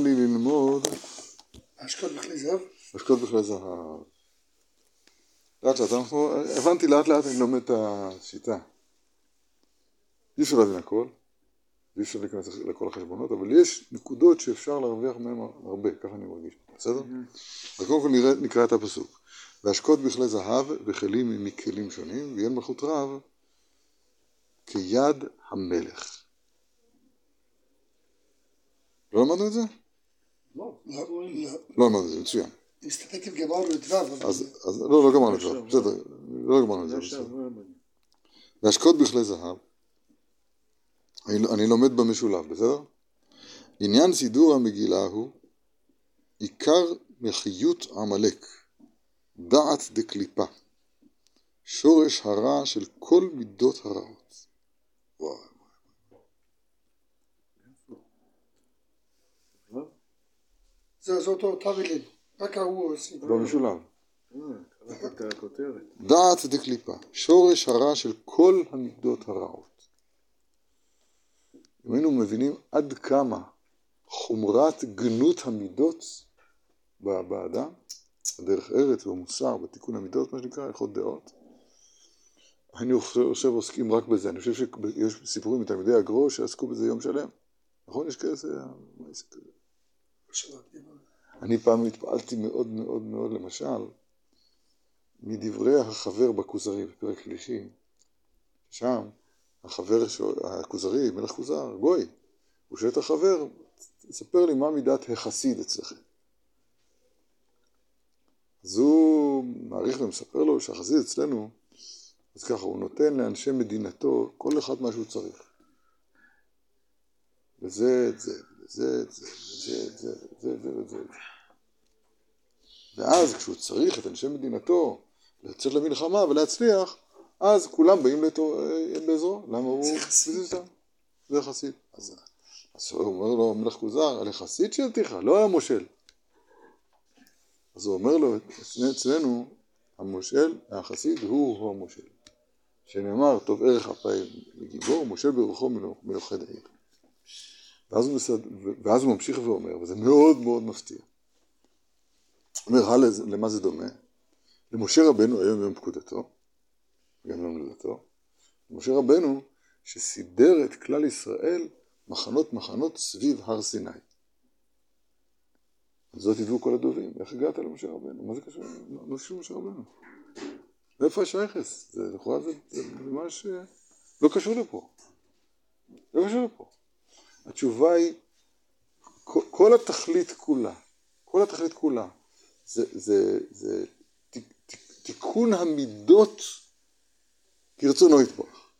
לי ללמוד השקעות בכלי זהב? השקעות בכלי זהב. לאט לאט, אנחנו, הבנתי לאט לאט אני לומד את השיטה. אי אפשר להבין הכל, אי אפשר להיכנס לכל החשבונות, אבל יש נקודות שאפשר להרוויח מהן הרבה, ככה אני מרגיש, בסדר? אז קודם כל נראה, נקרא את הפסוק. והשקות בכלי זהב וכלים מכלים שונים, ויהיה מלכות רב כיד המלך. לא למדנו את זה? לא, לא. לא למדנו את זה, מצוין. נסתפק אם גמרנו את ו', אז, לא, לא גמרנו את זה, בסדר, לא גמרנו את זה, בסדר. להשקות בכלי זהב, אני, לומד במשולב, בסדר? עניין סידור המגילה הוא עיקר מחיות עמלק, דעת דקליפה, שורש הרע של כל מידות הרעות. וואי. אותו תו הלל, רק ההוא עושים. במשולב. קראתי את הכותרת. דעת דקליפה, שורש הרע של כל המידות הרעות. אם היינו מבינים עד כמה חומרת גנות המידות באדם, בדרך ארץ, במוסר, בתיקון המידות, מה שנקרא, הלכות דעות, היינו עכשיו עוסקים רק בזה. אני חושב שיש סיפורים מתלמידי הגרו שעסקו בזה יום שלם. נכון? יש כאלה... מה יש כזה? אני פעם התפעלתי מאוד מאוד מאוד, למשל, מדברי החבר בכוזרי, בפרק שלישי, שם החבר, הכוזרי, מלך כוזר, גוי, הוא שואל את החבר, תספר לי מה מידת החסיד אצלכם. אז הוא מעריך ומספר לו שהחסיד אצלנו, אז ככה, הוא נותן לאנשי מדינתו כל אחד מה שהוא צריך. וזה את זה, את זה, את זה, את זה, וזה את זה. ואז כשהוא צריך את אנשי מדינתו לצאת למלחמה ולהצליח, אז כולם באים לתו, בעזרו. למה הוא... זה חסיד. זה. זה חסיד. אז, הוא אומר לו, המלך כוזר, על החסיד שלתיך, לא היה מושל. אז הוא אומר לו, אצלנו- המושל, החסיד הוא המושל. שנאמר, טוב ערך אפיים לגיבור, מושל ברוחו מלוכד העיר. ואז הוא, מסד... ואז הוא ממשיך ואומר, וזה מאוד מאוד מפתיע. אומר, "הלאה, למה זה דומה? למשה רבנו היום יום פקודתו, גם יום לידתו, משה רבנו שסידר את כלל ישראל מחנות מחנות סביב הר סיני. על זאת הביאו כל הדובים, איך הגעת למשה רבנו? מה זה קשור? מה זה קשור למשה רבנו? מאיפה השייכס? זה לכאורה זה, זה ממש אה, לא קשור לפה. לא קשור לפה. התשובה היא, כל, כל התכלית כולה, כל התכלית כולה, זה, זה, זה תיקון המידות כרצונו יתברך.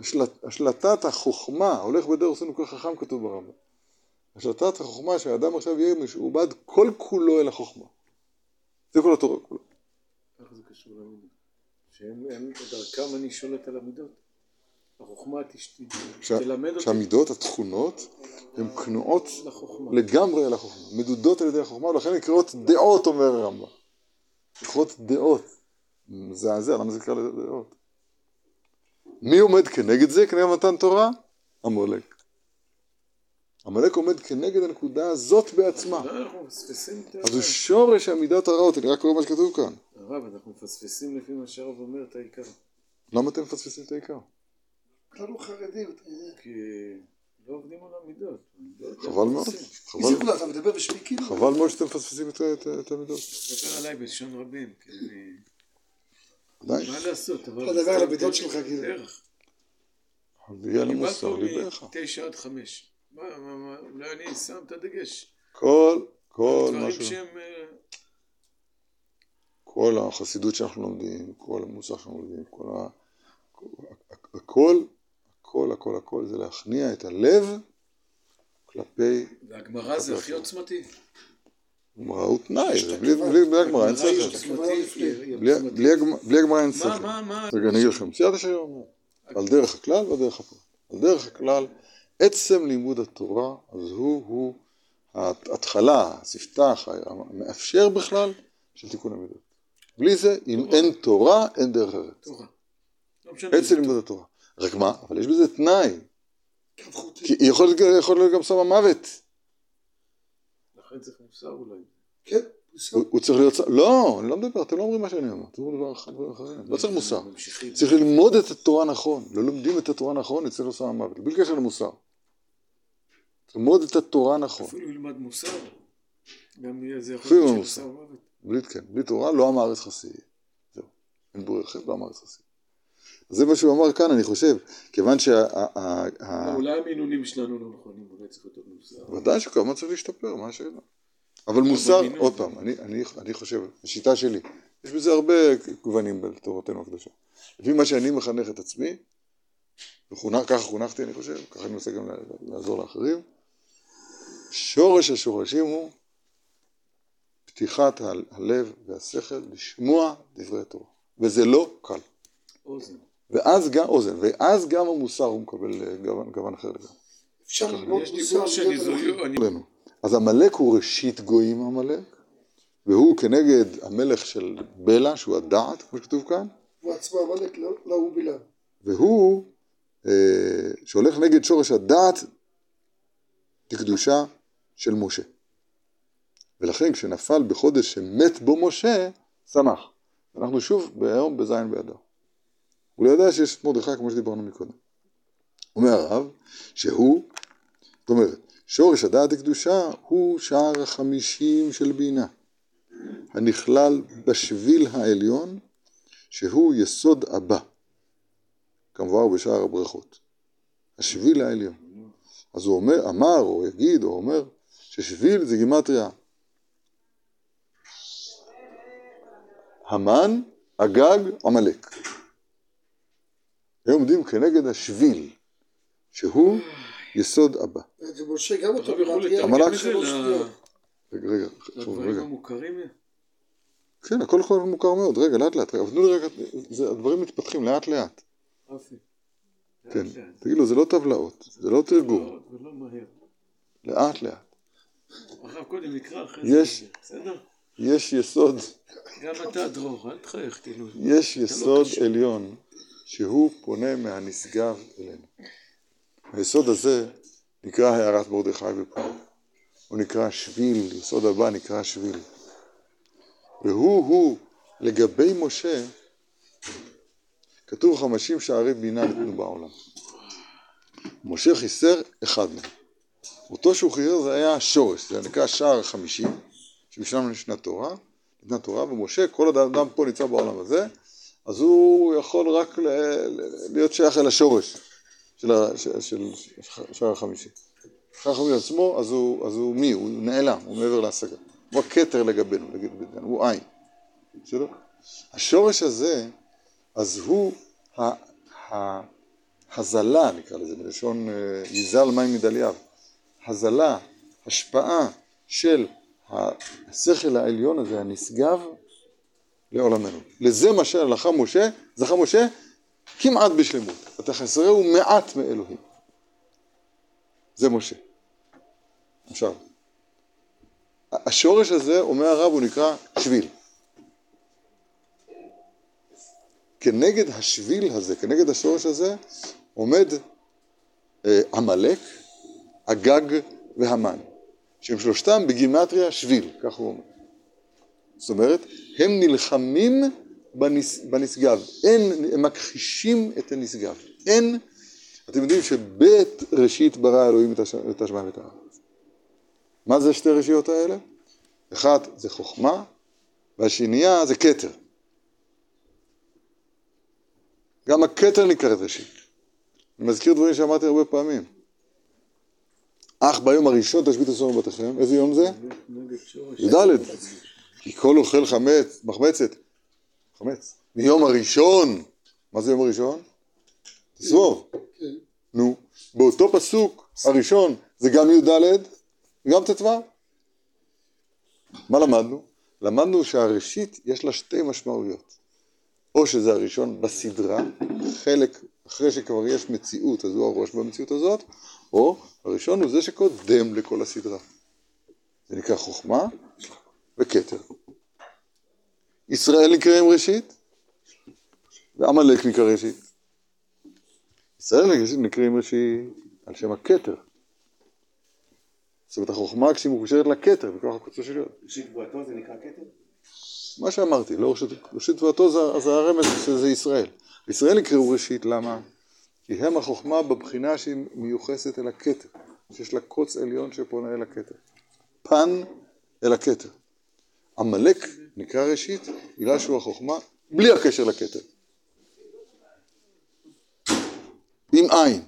השלט, השלטת החוכמה, הולך בדרך עושים כל חכם כתוב ברמב"ם. השלטת החוכמה שהאדם עכשיו יהיה משועבד כל כולו אל החוכמה. זה כל התורה כולה. איך זה קשור למידות? שהם הם דרכם אני שולט על המידות. החוכמה תלמד אותי שהמידות, התכונות, הן כנועות לחוכמה. לגמרי אל החוכמה, מדודות על ידי החוכמה, ולכן נקראות דעות, אומר הרמב"ם. נקראות דעות. מזעזע, למה זה נקרא דעות? מי עומד כנגד זה, כנגד מתן תורה? עמלק. עמלק עומד כנגד הנקודה הזאת בעצמה. לא. אז הוא שורש המידת הרעות, אני רק קורא מה שכתוב כאן. הרב, אנחנו מפספסים לפי מה שהרב אומר את העיקר. למה אתם מפספסים את העיקר? כולנו חרדים, אתה יודע. כי לא עובדים על המידות. לא חבל מאוד. מפספסים. מי זה חבל, כולם? אתה מדבר בשמי כאילו? חבל מאוד שאתם מפספסים את, המידות. דבר עליי בלשון רבים, כי אני... מה לעשות, אבל... אתה מדבר על המידות שלך, כאילו. אני בא למוסר פה ליבך. מתשע עד חמש. אולי אני שם את הדגש. כל, כל ש... שהם... אה, כל החסידות שאנחנו לומדים, כל המוסר שאנחנו לומדים, כל ה... הכל, הכל, הכל, הכל, זה להכניע את הלב כלפי... והגמרא זה הכי עוצמתי. גמרא הוא תנאי, זה בלי בלי- בלי הגמרא אין ספר. בלי- הגמרא- אין מה, ספר. מה, מה? רגע, אני אגיד לכם, סייעתא שמיא אומר, על דרך הכלל ועל דרך הפרט. על דרך הכלל, עצם לימוד התורה, אז הוא, הוא ההתחלה, הספתח, המאפשר בכלל של תיקון המידות. בלי זה, אם אין תורה, אין דרך ארץ. לא. עצם לימוד התורה. רק מה, אבל יש בזה תנאי. כי יכול להיות- יכול להיות גם סם המוות. לכן צריך מוסר אולי. כן, מוסר. הוא הוא צריך להיות... לא, אני לא מדבר, אתם לא אומרים מה שאני אומר, אתם אומרים דבר אחר-. לא צריך מוסר. צריך ללמוד את התורה נכון. לא לומדים את התורה נכון, יצא לו סם המוות. בלי קשר למוסר. ללמוד את התורה נכון. אפילו ילמד מוסר. גם יהיה זה יכול להיות מוסר. מוות. בלי, כן, בלי תורה לא עם הארץ חסי. זהו. אין בורר אחר, לא עם הארץ חסי. זה מה שהוא אמר כאן, אני חושב. כיוון שה... אולי המינונים שלנו לא נכונים, אולי צריך יותר מוסר. ודאי הזמן צריך להשתפר, מה השאלה? אבל מוסר. עוד פעם, אני, אני, אני חושב, השיטה שלי, יש בזה הרבה גוונים בתורתנו הקדושה. לפי מה שאני מחנך את עצמי, וחונך, ככה חונכתי אני חושב, ככה אני מנסה גם לעזור לאחרים, שורש השורשים הוא פתיחת הלב והשכל לשמוע דברי התורה, וזה לא קל. אוזן. ואז גם אוזן, ואז גם המוסר הוא מקבל אה, גוון, גוון אחר לגמרי. אפשר ללמוד מוסר. אני- עלינו. אז עמלק הוא ראשית גויים עמלק, והוא כנגד המלך של בלה, שהוא הדעת, כמו שכתוב כאן, הוא עצמו עמלק, לא לא הוא בלעם. והוא אה, שהולך נגד שורש הדעת לקדושה של משה. ולכן כשנפל בחודש שמת בו משה, שמח. אנחנו שוב ביום בז' באדר. הוא לא יודע שיש את מרדכי כמו שדיברנו מקודם. אומר הרב שהוא, זאת אומרת, שורש הדעת לקדושה הוא שער החמישים של בינה, הנכלל בשביל העליון, שהוא יסוד הבא. כמובן בשער הברכות. השביל העליון. אז הוא אומר, אמר, או יגיד, או אומר, ששביל זה גימטריה. המן, אגג, עמלק. הם עומדים כנגד השביל, שהוא יסוד הבא. זה משה גם אותו הרב יכול בלעם, המלאק לתרגם את זה שלוש ל- שניות. רגע, רגע, רגע. כן, הכל הכל מוכר מאוד, רגע, לאט לאט, אבל תנו לי רגע, זה, הדברים מתפתחים לאט לאט. כן. תגידו, זה לא טבלאות, זה לא תרגום, לא. לאט לאט. הרב קודם נקרא אחרי יש- זה. בסדר? יש יסוד, גם אתה דרור, אל תחייך כאילו. יש לא יסוד. עליון שהוא פונה מהנשגב אלינו. היסוד הזה נקרא הערת מרדכי בפעם. הוא נקרא שביל, יסוד הבא נקרא שביל. והוא הוא לגבי משה, כתוב חמשים שערי בינה ניתנו בעולם. משה חיסר אחד מהם. אותו שהוא חיסר זה היה השורש, זה נקרא שער חמישים, שמשם ניתנה תורה, ניתנה תורה, ומשה, כל האדם פה נמצא בעולם הזה, אז הוא יכול רק להיות שייך אל השורש של, ה- של, של, של שער החמישי. שער החמישי עצמו, אז הוא, אז הוא מי? הוא נעלם, הוא מעבר להשגה. הוא הכתר לגבינו, בדיוק, הוא עין. בסדר? השורש הזה, אז הוא הזלה, נקרא לזה, מלשון אה, יזל מים מדליו. הזלה, השפעה של השכל העליון הזה, הנשגב, לעולמנו. לזה מה שהלכה משה, זכה משה כמעט בשלמות. ותחסרהו מעט מאלוהים. זה משה. עכשיו, השורש הזה, אומר הרב, הוא נקרא שביל. כנגד השביל הזה, כנגד השורש הזה, עומד אה, עמלק, אגג והמן, שהם שלושתם בגימטריה שביל, כך הוא אומר. זאת אומרת, הם נלחמים בנס, בנשגב, אין, הם מכחישים את הנשגב. אין, אתם יודעים שבית ראשית ברא אלוהים את הש- את השמיים ואת הארץ. מה זה שתי רשיות האלה? אחת זה חוכמה, והשנייה זה כתר. גם הכתר נקראת ראשית. אני מזכיר דברים שאמרתי הרבה פעמים. אך ביום הראשון תשביתו צאן ובתיכם, איזה יום זה? י"ד. כי כל אוכל חמץ, מחמצת, חמץ. מיום הראשון, מה זה יום הראשון? תסבוב. כן. נו, באותו פסוק הראשון זה גם י"ד וגם ט"ו. מה למדנו? למדנו שהראשית יש לה שתי משמעויות. או שזה הראשון בסדרה, חלק, אחרי שכבר יש מציאות, אז הוא הראש במציאות הזאת, או הראשון הוא זה שקודם לכל הסדרה. זה נקרא חוכמה וכתר. ישראל נקראים ראשית, ועמלק נקרא ראשית. ישראל נקראים ראשית על שם הכתר. זאת אומרת, החוכמה כשהיא מקושרת לכתר, בכוח הקוצו של יוד. ראשית בועתו זה נקרא כתר? מה שאמרתי, לא ראשית, תבואתו זה, זה הרמז שזה ישראל. ישראל נקראו ראשית, למה? כי הם החוכמה בבחינה שהיא מיוחסת אל הכתר, שיש לה קוץ עליון שפונה אל הכתר. פן אל הכתר. עמלק נקרא ראשית בגלל שהוא החוכמה בלי הקשר לכתר. עם עין.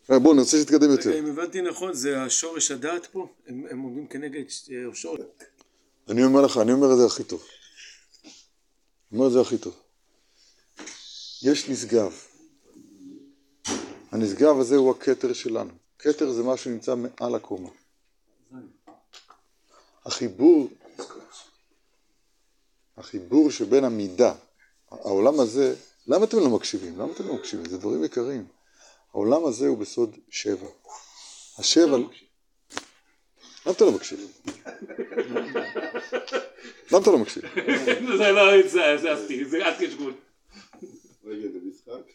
עכשיו, בואו נרצה שתתקדם יותר. אם הבנתי נכון, זה השורש הדעת פה? הם הם עומדים כנגד אה, שורש... אני אומר לך, אני אומר את זה הכי טוב. אני אומר את זה הכי טוב. יש נשגב. הנשגב הזה הוא הכתר שלנו. כתר זה משהו שנמצא מעל הקומה. החיבור, החיבור שבין המידה, העולם הזה, למה אתם לא מקשיבים? למה אתם לא מקשיבים? זה דברים יקרים. העולם הזה הוא בסוד שבע. השבע... למה אתה לא מקשיב? למה אתה לא מקשיב? זה לא, זה עזבתי, זה עד קשקול. משחק?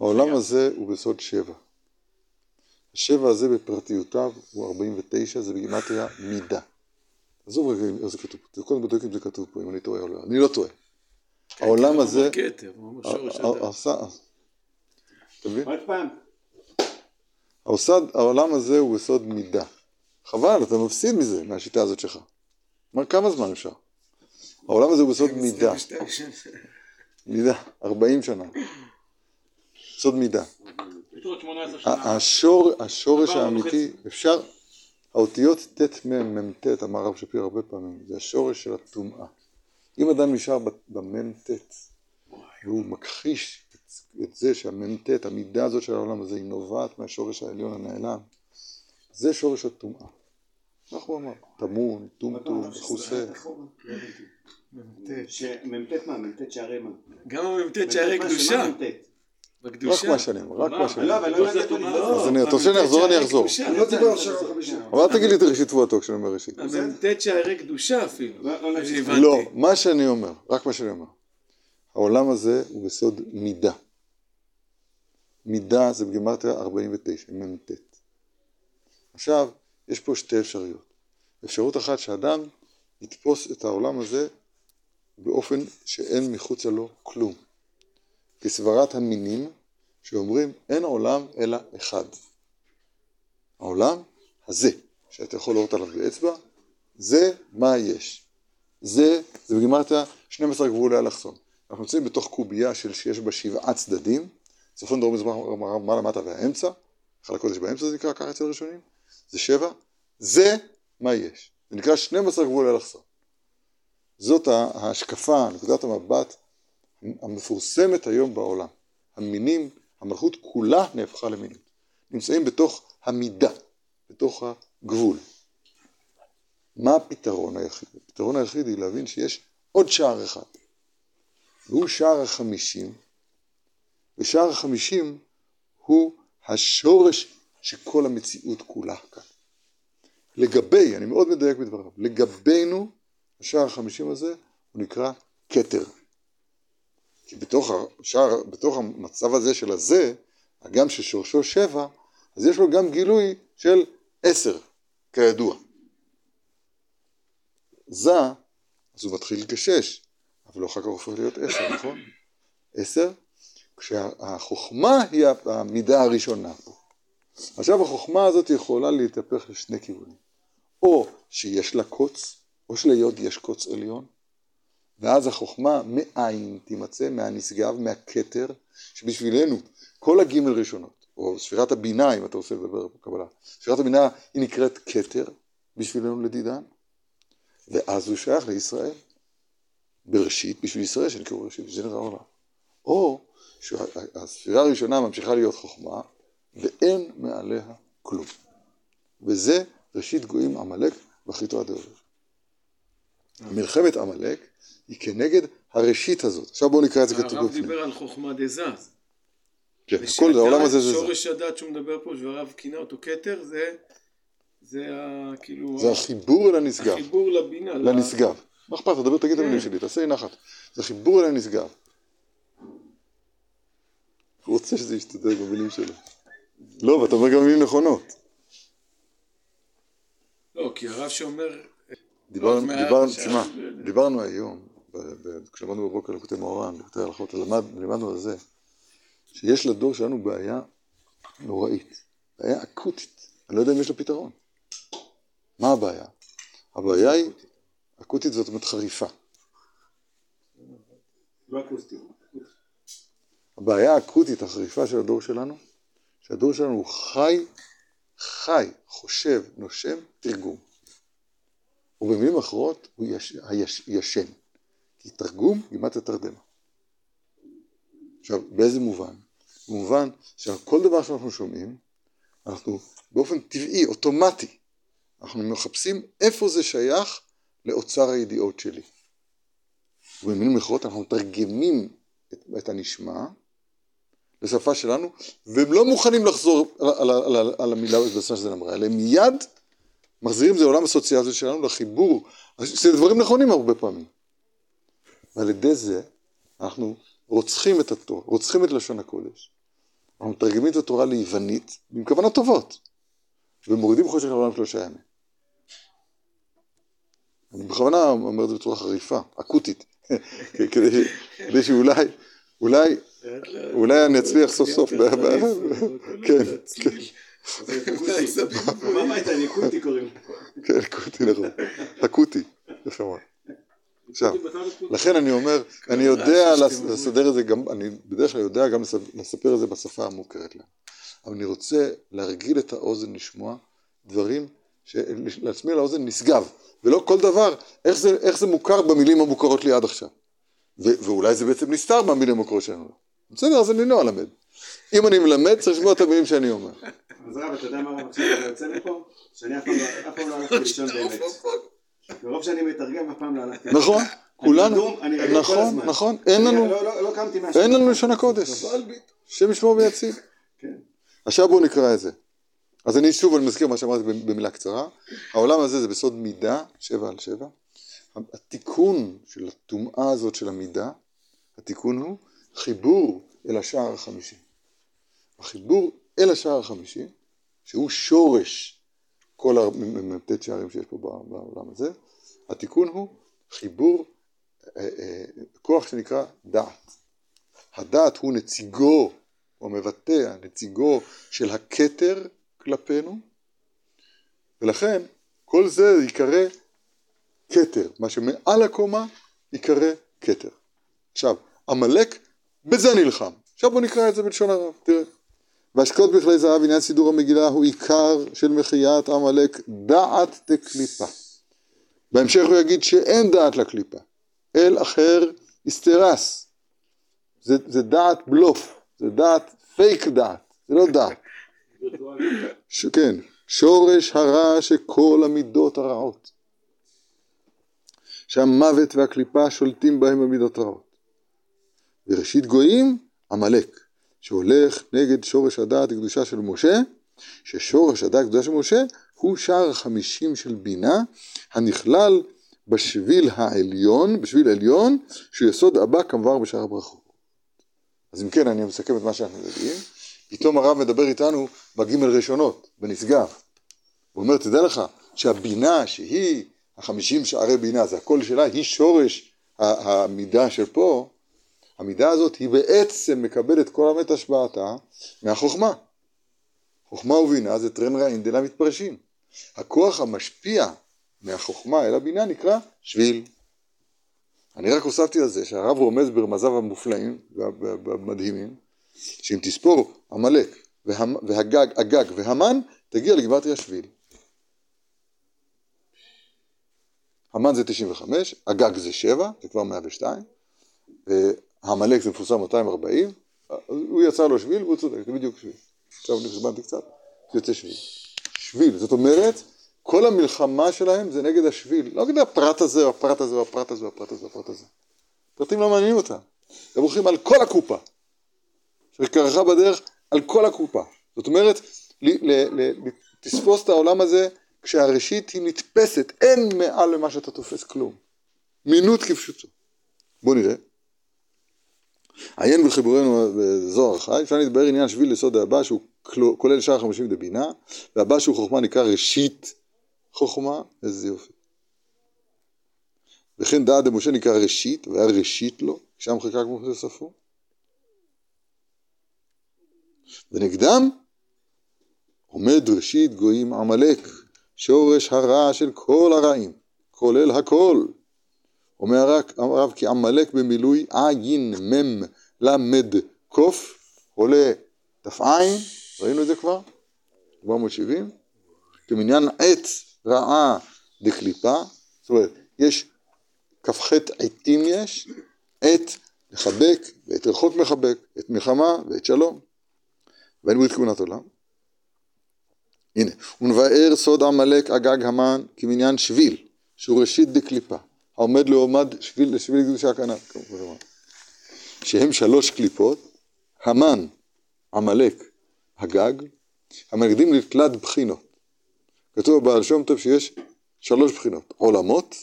העולם הזה הוא בסוד שבע. השבע הזה בפרטיותיו הוא 49, זה בגימטריה מידה. עזוב רגע אם זה כתוב פה, קודם בודק אם זה כתוב פה, אם אני טועה או לא. אני לא טועה. העולם הזה... אתה מבין? עוד פעם. העולם הזה הוא בסוד מידה. חבל, אתה מפסיד מזה, מהשיטה הזאת שלך. מה, כמה זמן אפשר? העולם הזה הוא בסוד מידה. 22 שנה. מידה, 40 שנה. סוד מידה. יש עוד 18 שנה. ה- השור, השורש האמיתי, אפשר, האותיות ט' מ' מ' ט', אמר הרב שפיר הרבה פעמים, זה השורש של הטומאה. אם אדם נשאר ב- במ' ט', והוא מכחיש את, את זה שהמ' ט', המידה הזאת של העולם הזה, היא נובעת מהשורש העליון הנעלם, זה שורש הטומאה. כך הוא אמר, טמון, טומטום, מכוסה. שמ"ט מה? מ"ט שערי מה? גם המ"ט שערי מ"ט? קדושה, מ"ט? רק. מה שאני אומר, רק מה שאני לא. אבל לא. אז אני, אתה רוצה שאני אחזור, אני אחזור. לא דיבר על. אבל אל תגיד לי את ראשית תבואתו כשאני אומר ראשית. המ"ט שערי קדושה אפילו. לא, לא. לא, מה שאני אומר, רק מה שאני אומר. העולם הזה הוא בסוד מידה. מידה זה בגימטריה 49, מ"ט. עכשיו, יש פה שתי אפשרויות. אפשרות אחת שאדם יתפוס את העולם הזה באופן שאין מחוצה לו כלום. כסברת המינים שאומרים אין עולם אלא אחד. העולם הזה, שאתה יכול לראות עליו באצבע, זה מה יש. זה, זה בגימטריה 12 גבולי אלכסון. אנחנו נמצאים בתוך קובייה של שיש בה שבעה צדדים, צפון, דרום, מזרח, מערב, מעלה, מטה והאמצע, חלק קודש באמצע זה נקרא ככה אצל הראשונים, זה שבע, זה מה יש. זה נקרא 12 גבולי אלכסון. זאת ההשקפה, נקודת המבט המפורסמת היום בעולם. המינים, המלכות כולה נהפכה למינים. נמצאים בתוך המידה, בתוך הגבול. מה הפתרון היחיד? הפתרון היחיד היא להבין שיש עוד שער אחד, והוא שער החמישים, ושער החמישים הוא השורש של כל המציאות כולה כאן. לגבי, אני מאוד מדייק בדבריו, לגבינו, השער החמישים הזה הוא נקרא כתר. כי בתוך, השער, בתוך המצב הזה של הזה, הגם ששורשו שבע, אז יש לו גם גילוי של עשר, כידוע. זה, אז הוא מתחיל כשש, אבל אחר כך הופך להיות עשר, נכון? עשר, כשהחוכמה היא המידה הראשונה פה. עכשיו החוכמה הזאת יכולה להתהפך לשני כיוונים. או שיש לה קוץ, או שליוד יש קוץ עליון, ואז החוכמה מאין תימצא, מהנשגב, מהכתר, שבשבילנו כל הגימל ראשונות, או ספירת הבינה, אם אתה רוצה לדבר בקבלה, ספירת הבינה היא נקראת כתר בשבילנו לדידן, ואז הוא שייך לישראל. בראשית, בשביל ישראל שנקראו בראשית, זה נראה עולם. או שהספירה הראשונה ממשיכה להיות חוכמה, ואין מעליה כלום. וזה ראשית גויים עמלק ואחריתו עד העורף. מלחמת עמלק היא כנגד הראשית הזאת. עכשיו בואו נקרא את זה כתוב הרב בפנים. דיבר על חוכמה דזז. כן, זה, העולם הזה זה זה. שורש הדת שהוא מדבר פה, שהרב כינה אותו כתר, זה, זה ה, כאילו, זה החיבור אל הנשגב. החיבור לבינה. לנשגב. מה אכפת לך? דבר, תגיד את המילים שלי, תעשה לי נחת. זה חיבור אל הנשגב. הוא רוצה שזה ישתתף במילים שלו. לא, ואתה אומר גם מילים נכונות. לא, כי הרב שאומר, דיברנו, היום, כשלמדנו בבוקר לקוטי מאורן, לקוטי הלכות, למד, לימדנו על זה, שיש לדור שלנו בעיה נוראית, בעיה אקוטית, אני לא יודע אם יש לה פתרון. מה הבעיה? הבעיה היא, אקוטית זאת אומרת חריפה. לא. הבעיה האקוטית החריפה של הדור שלנו, שהדור שלנו הוא חי, חי, חושב, נושם, תרגום. ובמילים אחרות, הוא יש, היש, ישן. כי תרגום גימת תרדמה. עכשיו, באיזה מובן? במובן שכל דבר שאנחנו שומעים, אנחנו באופן טבעי, אוטומטי, אנחנו מחפשים איפה זה שייך לאוצר הידיעות שלי. ובמילים אחרות אנחנו מתרגמים את, את הנשמע לשפה שלנו, והם לא מוכנים לחזור על, על, על, על, המילה בשפה שזה אמרה, אלא מיד מחזירים את זה לעולם הסוציאלי שלנו, לחיבור, זה דברים נכונים הרבה פעמים. ועל ידי זה אנחנו רוצחים את התורה, רוצחים את לשון הקודש, אנחנו מתרגמים את התורה ליוונית עם כוונות טובות, ומורידים חושך לעולם שלושה ימים. אני בכוונה אומר את זה בצורה חריפה, אקוטית, כדי, שאולי, אולי, אולי אני אצליח סוף סוף, כן, כן, מה אמרת? אני אקוסטי קוראים. כן, אקוטי, נכון, אקוטי, יפה מאוד. עכשיו, לכן אני אומר, אני יודע לס- לסדר את זה גם, אני בדרך כלל יודע גם לס- לספר את זה בשפה המוכרת להם. אבל אני רוצה להרגיל את האוזן לשמוע דברים שלעצמי לאוזן נשגב, ולא כל דבר, איך זה, איך זה מוכר במילים המוכרות לי עד עכשיו. ו- ואולי זה בעצם נסתר מהמילים המוכרות שלנו. בסדר, אז אני לא אלמד. אם אני מלמד, צריך לשמוע את המילים שאני אומר. אז רב, אתה יודע מה רב עכשיו אתה יוצא מפה? שאני אף פעם לא- לא הלכתי לישון באמת. מרוב שאני מתרגם, אף פעם לא הלכתי. נכון, כולנו, אני נכון. נכון, אין אני לנו, לא- לא לא. אין לנו לשון הקודש. השם ישמור ויציל. כן. עכשיו בואו נקרא את זה. אז אני שוב, אני מזכיר מה שאמרתי במילה קצרה. העולם הזה זה בסוד מידה, שבע על שבע. התיקון של הטומאה הזאת של המידה, התיקון הוא חיבור אל השער החמישי. החיבור אל השער החמישי, שהוא שורש כל המ"ט שערים שיש פה בעולם הזה, התיקון הוא חיבור, אה, אה, כוח שנקרא דעת. הדעת הוא נציגו, או מבטא, נציגו של הכתר כלפינו, ולכן כל זה ייקרא כתר, מה שמעל הקומה ייקרא כתר. עכשיו, עמלק בזה נלחם. עכשיו בוא נקרא את זה בלשון הרב, תראה. והשקות בכלי זהב עניין סידור המגילה הוא עיקר של מחיית עמלק דעת דקליפה. בהמשך הוא יגיד שאין דעת לקליפה, אל אחר אסתרס. זה, זה דעת בלוף, זה דעת פייק דעת, זה לא דעת. ש, כן, שורש הרע שכל המידות הרעות. שהמוות והקליפה שולטים בהם במידות רעות. וראשית גויים, עמלק, שהולך נגד שורש הדעת הקדושה של משה, ששורש הדעת הקדושה של משה הוא שער החמישים של בינה, הנכלל בשביל העליון, בשביל העליון, שהוא יסוד הבא כמבר בשער הברכות. אז אם כן, אני מסכם את מה שאנחנו יודעים. פתאום הרב מדבר איתנו בגימל ראשונות, בנשגב. הוא אומר, תדע לך, שהבינה שהיא החמישים שערי בינה, זה הכל שלה, היא שורש המידה של פה, המידה הזאת היא בעצם מקבלת כל המת השפעתה מהחוכמה. חוכמה ובינה זה טרן רעין דלה מתפרשים. הכוח המשפיע מהחוכמה אל הבינה נקרא שביל. אני רק הוספתי על זה שהרב רומז ברמזיו המופלאים והמדהימים, שאם תספור עמלק והגג, הגג והמן, תגיע לגבעתרי השביל. המן זה 95, הגג זה 7, זה כבר 102, העמלק זה מפורסם 240, הוא יצא לו שביל והוא צודק, זה בדיוק שביל. עכשיו נחשבנתי קצת, זה יוצא שביל. שביל, זאת אומרת, כל המלחמה שלהם זה נגד השביל, לא נגד הפרט הזה או הפרט הזה או הפרט הזה או הפרט הזה או הפרט הזה. פרטים לא מעניינים אותם, הם הולכים על כל הקופה, שקרחה בדרך על כל הקופה. זאת אומרת, ל- ל- ל- תספוס את העולם הזה כשהראשית היא נתפסת, אין מעל למה שאתה תופס כלום. מינות כפשוטו. בואו נראה. עיין בחיבורנו בזוהר חי, אפשר לדבר עניין שביל יסוד הבא שהוא כולל שאר החמישים דבינה, והבא שהוא חוכמה נקרא ראשית חוכמה, איזה יופי. וכן דעת דמשה נקרא ראשית, והיה ראשית לו, שם חלקה כמו חסר ספור. ונגדם עומד ראשית גויים עמלק, שורש הרע של כל הרעים, כולל הכל. אומר הרב כי עמלק במילוי עין מם למד קוף, עולה תפ עין, ראינו את זה כבר? 470, כמניין עץ רעה דקליפה, זאת אומרת, יש כ"ח עתים יש, עת לחבק ועת רחוק מחבק, עת מלחמה ועת שלום. ואין ברית כהונת עולם. הנה, ונבאר סוד עמלק אגג המן כמניין שביל, שהוא ראשית דקליפה, העומד לעומד שביל לשביל קדושה כנ"ל. שהם שלוש קליפות, המן, עמלק, הגג, המנגדים לתלת בחינות. כתוב בבעל שם טוב שיש שלוש בחינות, עולמות,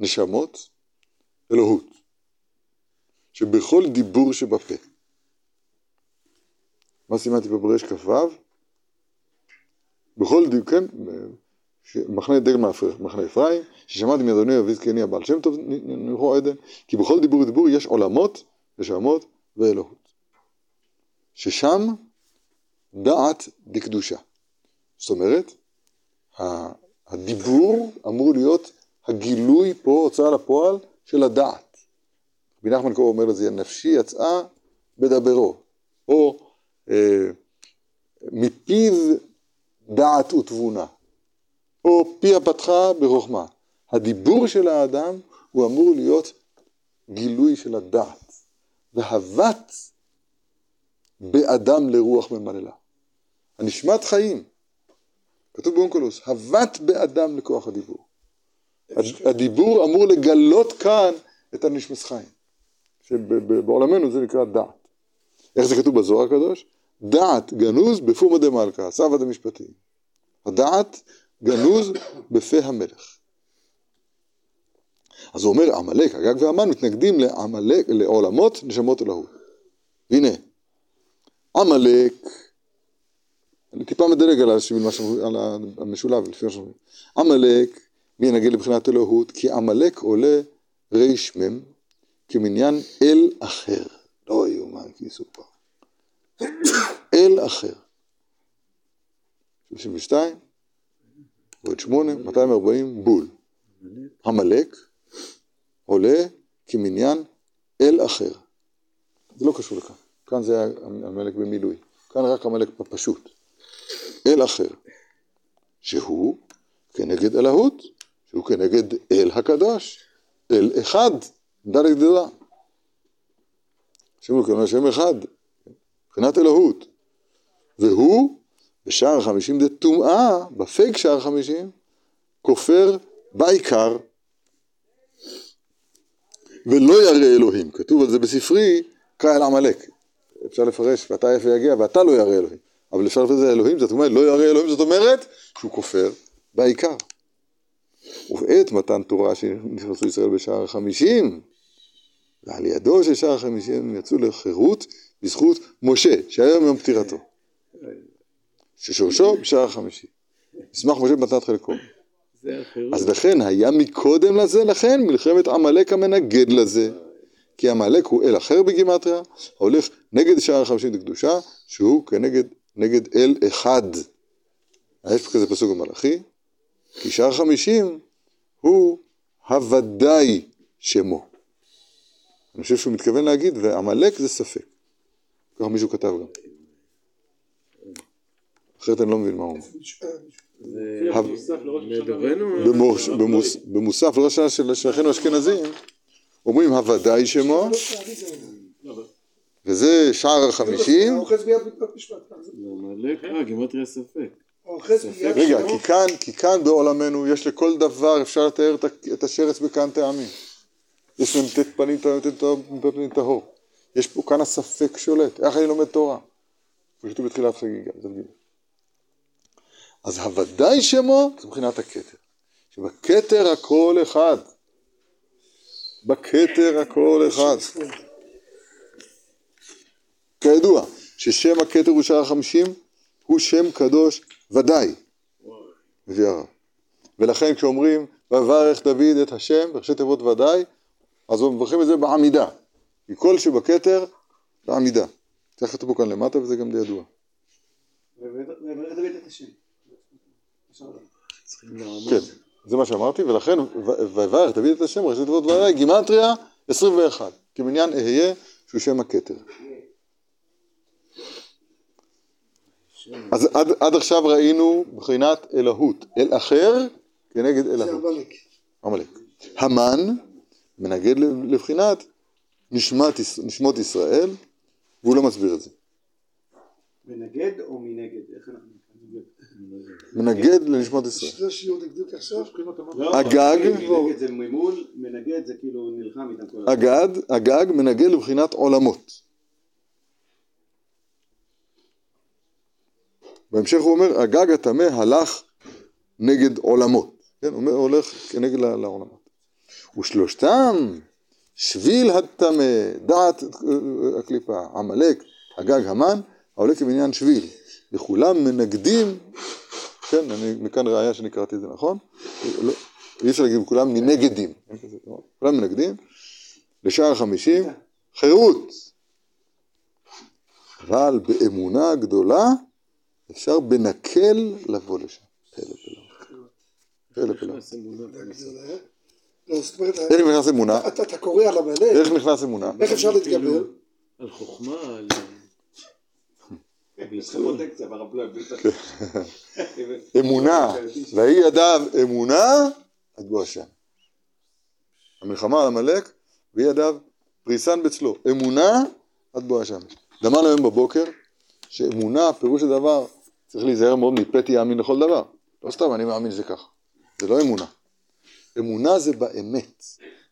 נשמות, אלוהות. שבכל דיבור שבפה. מה סימנתי פה בריש כ"ו? בכל דיבור, כן, מחנה דגל מחנה אפרים, ששמעתי מאדוני אבי זקני הבעל שם טוב נלכו עדן, כי בכל דיבור ודיבור יש עולמות, נשמות ואלוהות. ששם דעת דקדושה. זאת אומרת, הדיבור אמור להיות הגילוי פה, הוצאה לפועל, של הדעת. רבי נחמן קורא אומר לזה, נפשי יצאה בדברו, או אה, מפיו דעת ותבונה, או פיה פתחה בחוכמה. הדיבור של האדם הוא אמור להיות גילוי של הדעת, והבט באדם לרוח ממללה. הנשמת חיים, כתוב באונקולוס, הבט באדם לכוח הדיבור. הדיבור אמור לגלות כאן את הנשמת חיים, שבעולמנו זה נקרא דעת. איך זה כתוב בזוהר הקדוש? דעת גנוז בפומא דמלכה, סבא דמשפטים. הדעת גנוז בפה המלך. אז הוא אומר, עמלק, הגג והמן מתנגדים לעמלק, לעולמות נשמות אלוהות. והנה, עמלק, אני טיפה מדלג על, על המשולב, לפי מה שאומרים. עמלק מנהגה לבחינת אלוהות, כי עמלק עולה מם כמניין אל אחר. לא יאומן כי יסופר. אל אחר. 32, ועוד 8, 240, בול. עמלק עולה כמניין אל אחר. זה לא קשור לכאן. כאן זה היה עמלק במילוי. כאן רק עמלק פשוט. אל אחר. שהוא כנגד אלוהות, שהוא כנגד אל הקדוש. אל אחד, דלת גדולה. שם אלוקינו השם אחד, מבחינת אלוהות. והוא, בשער זה טומאה, בפייק שער החמישים, כופר בעיקר. ולא ירא אלוהים, כתוב על זה בספרי, אל עמלק. אפשר לפרש, ואתה איפה יגיע, ואתה לא ירא אלוהים. אבל אפשר לפרש את זה אלוהים, זאת אומרת, לא ירא אלוהים, זאת אומרת, שהוא כופר בעיקר. ובעת מתן תורה שנכנסו ישראל בשער החמישים, ועל ידו של שער החמישים הם יצאו לחירות בזכות משה, שהיום יום פטירתו. ששורשו בשער החמישי. מסמך משה במתנת חלקו. אז לכן היה מקודם לזה, לכן מלחמת עמלק המנגד לזה. כי עמלק הוא אל אחר בגימטריה, ההולך נגד שער החמישים לקדושה, שהוא כנגד נגד אל אחד. יש כזה פסוק במלאכי, כי שער חמישים הוא הוודאי שמו. אני חושב שהוא מתכוון להגיד, ועמלק זה ספק. ככה מישהו כתב גם. אחרת אני לא מבין מה הוא אומר. במוסף לראש השנה של אחינו האשכנזים, אומרים הוודאי שמו, וזה שער החמישים. רגע, כי כאן, כי כאן בעולמנו יש לכל דבר אפשר לתאר את השרץ בכאן טעמים. יש מ"ט פנים פנים טהור. יש פה כאן הספק שולט. איך אני לומד תורה? פשוט בתחילת חגיגה. אז הוודאי שמו זה מבחינת הכתר. שבכתר הכל אחד. בכתר הכל אחד. כידוע, ששם הכתר הוא שער החמישים, הוא שם קדוש ודאי. ולכן כשאומרים, ויברך דוד את השם, בראשי תיבות ודאי, אז מברכים את זה בעמידה. כי כל שבכתר, בעמידה. צריך כתוב פה כאן למטה וזה גם די ידוע. ויברך דוד את השם. כן, זה מה שאמרתי, ולכן ויברך דוד את השם, ראשי תיבות ודאי, גימטריה 21, כמניין אהיה, שהוא שם הכתר. אז עד, עד עכשיו ראינו בחינת אלוהות, אל אחר כנגד זה אלוהות, עמלק. המן מנגד לבחינת נשמת, נשמות ישראל, והוא לא מסביר את זה. מנגד או מנגד? איך אנחנו מנגד לנשמות ישראל. זה שיעור דקדוק עכשיו. הגג. מנגד זה ממול, מנגד זה כאילו נלחם איתם כל הזמן. הגד, הגג מנגד לבחינת עולמות. בהמשך הוא אומר, הגג הטמא הלך נגד עולמות. כן, הוא אומר, הולך כנגד לעולמות. ושלושתם, שביל הטמא, דעת אה, הקליפה, עמלק, הגג המן, העולה כבניין שביל. וכולם מנגדים, כן, אני מכאן ראיה שאני קראתי את זה נכון, לא, אי אפשר להגיד, כולם מנגדים. כולם מנגדים, לשער החמישים, חירות. אבל באמונה גדולה אפשר בנקל לבוא לשם. פלא פלא. לא, איך נכנס אמונה? אתה אתה קורא על המלך, איך נכנס אמונה? איך אפשר להתגבר? על חוכמה, על... יש לך פרוטקציה ברב לוי. אמונה, ויהי ידיו אמונה, עד השם. המלחמה על עמלק, ויהי ידיו פריסן בצלו. אמונה, עד בוא השם. למדנו היום בבוקר, שאמונה, פירוש הדבר, צריך להיזהר מאוד מפתי יאמין לכל דבר. לא סתם אני מאמין שזה ככה. זה לא אמונה. אמונה זה באמת.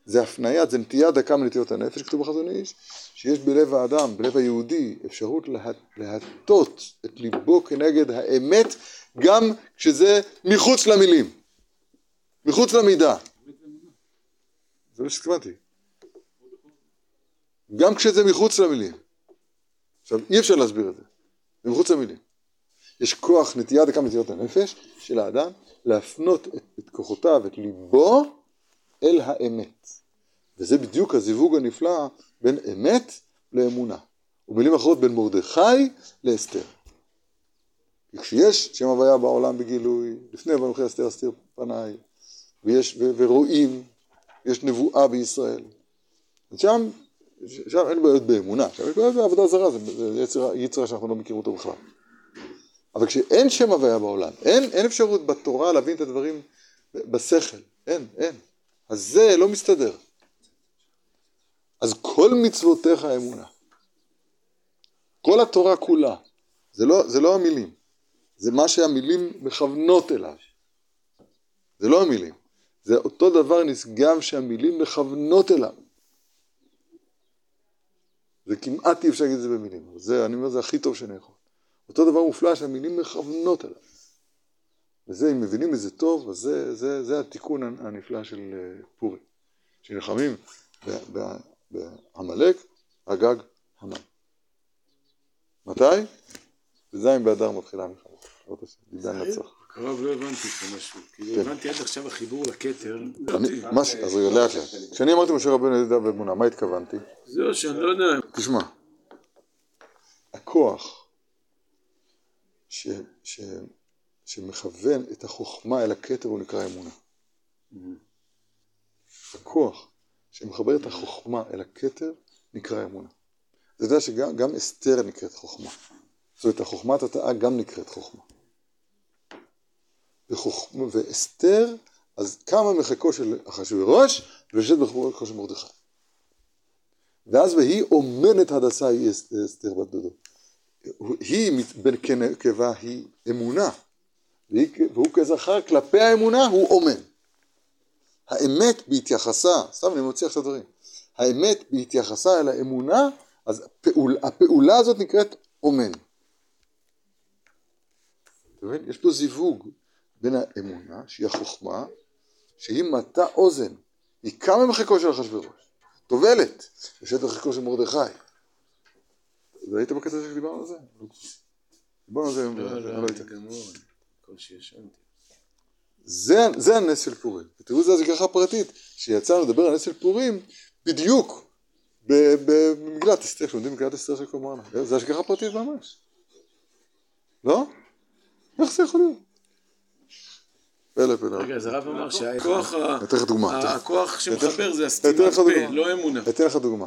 זה הפניה, זה נטייה דקה מנטיות הנפש, כתוב בחזון איש, שיש בלב האדם, בלב היהודי, אפשרות לה, להטות את ליבו כנגד האמת, גם כשזה מחוץ למילים, מחוץ למידה. זה מה שהתכוונתי. גם כשזה מחוץ למילים. עכשיו, אי אפשר להסביר את זה, זה מחוץ למילים. יש כוח נטייה דקה מנטיות הנפש של האדם להפנות את, את כוחותיו, את ליבו, אל האמת. וזה בדיוק הזיווג הנפלא בין אמת לאמונה. ובמילים אחרות בין מרדכי לאסתר. כשיש שם הוויה בעולם בגילוי, לפני במחיר אסתר אסתיר פניי, ויש, ו, ורואים, יש נבואה בישראל. אז שם, שם אין בעיות באמונה, שם יש בעיות בעבודה זרה, זה, זה יצר, יצר שאנחנו לא מכירים אותו בכלל. אבל כשאין שם הוויה בעולם, אין, אין אפשרות בתורה להבין את הדברים בשכל, אין, אין. אז זה לא מסתדר. אז כל מצוותיך אמונה. כל התורה כולה. זה לא, זה לא המילים. זה מה שהמילים מכוונות אליו. זה לא המילים. זה אותו דבר נשגב שהמילים מכוונות אליו. זה כמעט אי אפשר להגיד את זה במילים. זה, אני אומר, זה הכי טוב שאני יכול. אותו דבר מופלא שהמילים מכוונות אליו. וזה, אם מבינים את זה טוב, אז זה, זה, זה התיקון הנפלא של אה, פורים. שנלחמים בעמלק, הגג, המן. מתי? בז' באדר מתחילה המלחמה. השם, עידן נצח. הרב לא הבנתי פה משהו. כאילו כן. הבנתי עד עכשיו החיבור לכתר. אז רגע, לאט לאט. כשאני אמרתי משה רבנו ידע ואמונה, מה התכוונתי? זהו שאני לא יודע. תשמע, הכוח שמכוון את החוכמה אל הכתר הוא נקרא אמונה. הכוח שמחבר את החוכמה אל הכתר נקרא אמונה. אתה יודע שגם גם אסתר נקראת חוכמה. זאת אומרת, החוכמת התאה גם נקראת חוכמה. וחוכמה, ואסתר, אז קמה מחיקו של אחשוורוש ויושבת בחיקו של מרדכי. ואז והיא אומנת הדסה היא אס- אסתר בת דודו. היא בין כנקבה היא אמונה, והוא כזכר כלפי האמונה הוא אומן. האמת בהתייחסה, סתם אני מוציא עכשיו דברים, האמת בהתייחסה אל האמונה, אז הפעול, הפעולה הזאת נקראת אומן. אתה מבין? יש פה זיווג בין האמונה, שהיא החוכמה, שהיא מטה אוזן, היא קמה מחיקו של אחשוורוש, טובלת, יושבת בחיקו של מרדכי. והיית בקטע שדיברנו על זה? דיברנו על זה היום, לא, אני כל שישנתי. זה, זה הנס של פורים. ותראו זה השגחה פרטית, שיצא לדבר על הנס של פורים בדיוק במגילת אסתר, כשלומדים במגילת אסתר של קומרנה. זה השגחה פרטית ממש. לא? איך זה יכול להיות? פלא פלא. רגע, אז הרב אמר שהכוח הכוח שמחבר זה הסתימת. פה, לא אמונה. אתן לך דוגמה.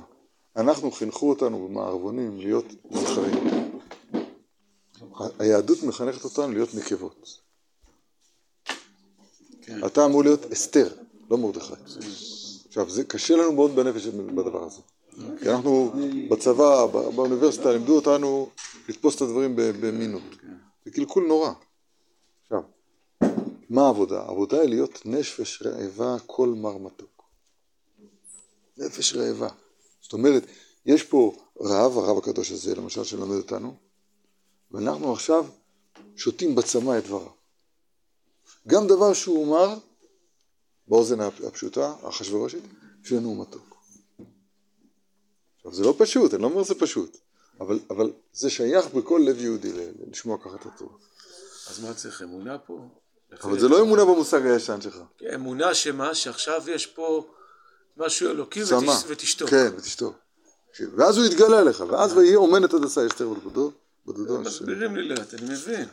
אנחנו חינכו אותנו במערבונים להיות זכרים. היהדות מחנכת אותנו להיות נקבות. כן. אתה אמור להיות אסתר, לא מרדכי. עכשיו, זה קשה לנו מאוד בנפש בדבר הזה. כי אנחנו בצבא, באוניברסיטה, לימדו אותנו לתפוס את הדברים במינות. זה קלקול נורא. עכשיו, מה העבודה? העבודה היא להיות נפש רעבה כל מר מתוק. נפש רעבה. זאת אומרת, יש פה רב, הרב הקדוש הזה, למשל, שלמד אותנו, ואנחנו עכשיו שותים בצמא את דבריו. גם דבר שהוא אמר, באוזן הפשוטה, אחשורשית, שלנו הוא מתוק. עכשיו, זה לא פשוט, אני לא אומר שזה פשוט, אבל, אבל זה שייך בכל לב יהודי לשמוע ככה את התורה. אז מה צריך, אמונה פה? אבל זה לא אמונה במושג הישן שלך. אמונה שמה? שעכשיו יש פה משהו אלוקי ותשתוק. כן, ותשתוק. ואז הוא יתגלה לך, ואז ויהי אומנת עד עשה אסתר בדודו. מסבירים לי לאט, אני מבין.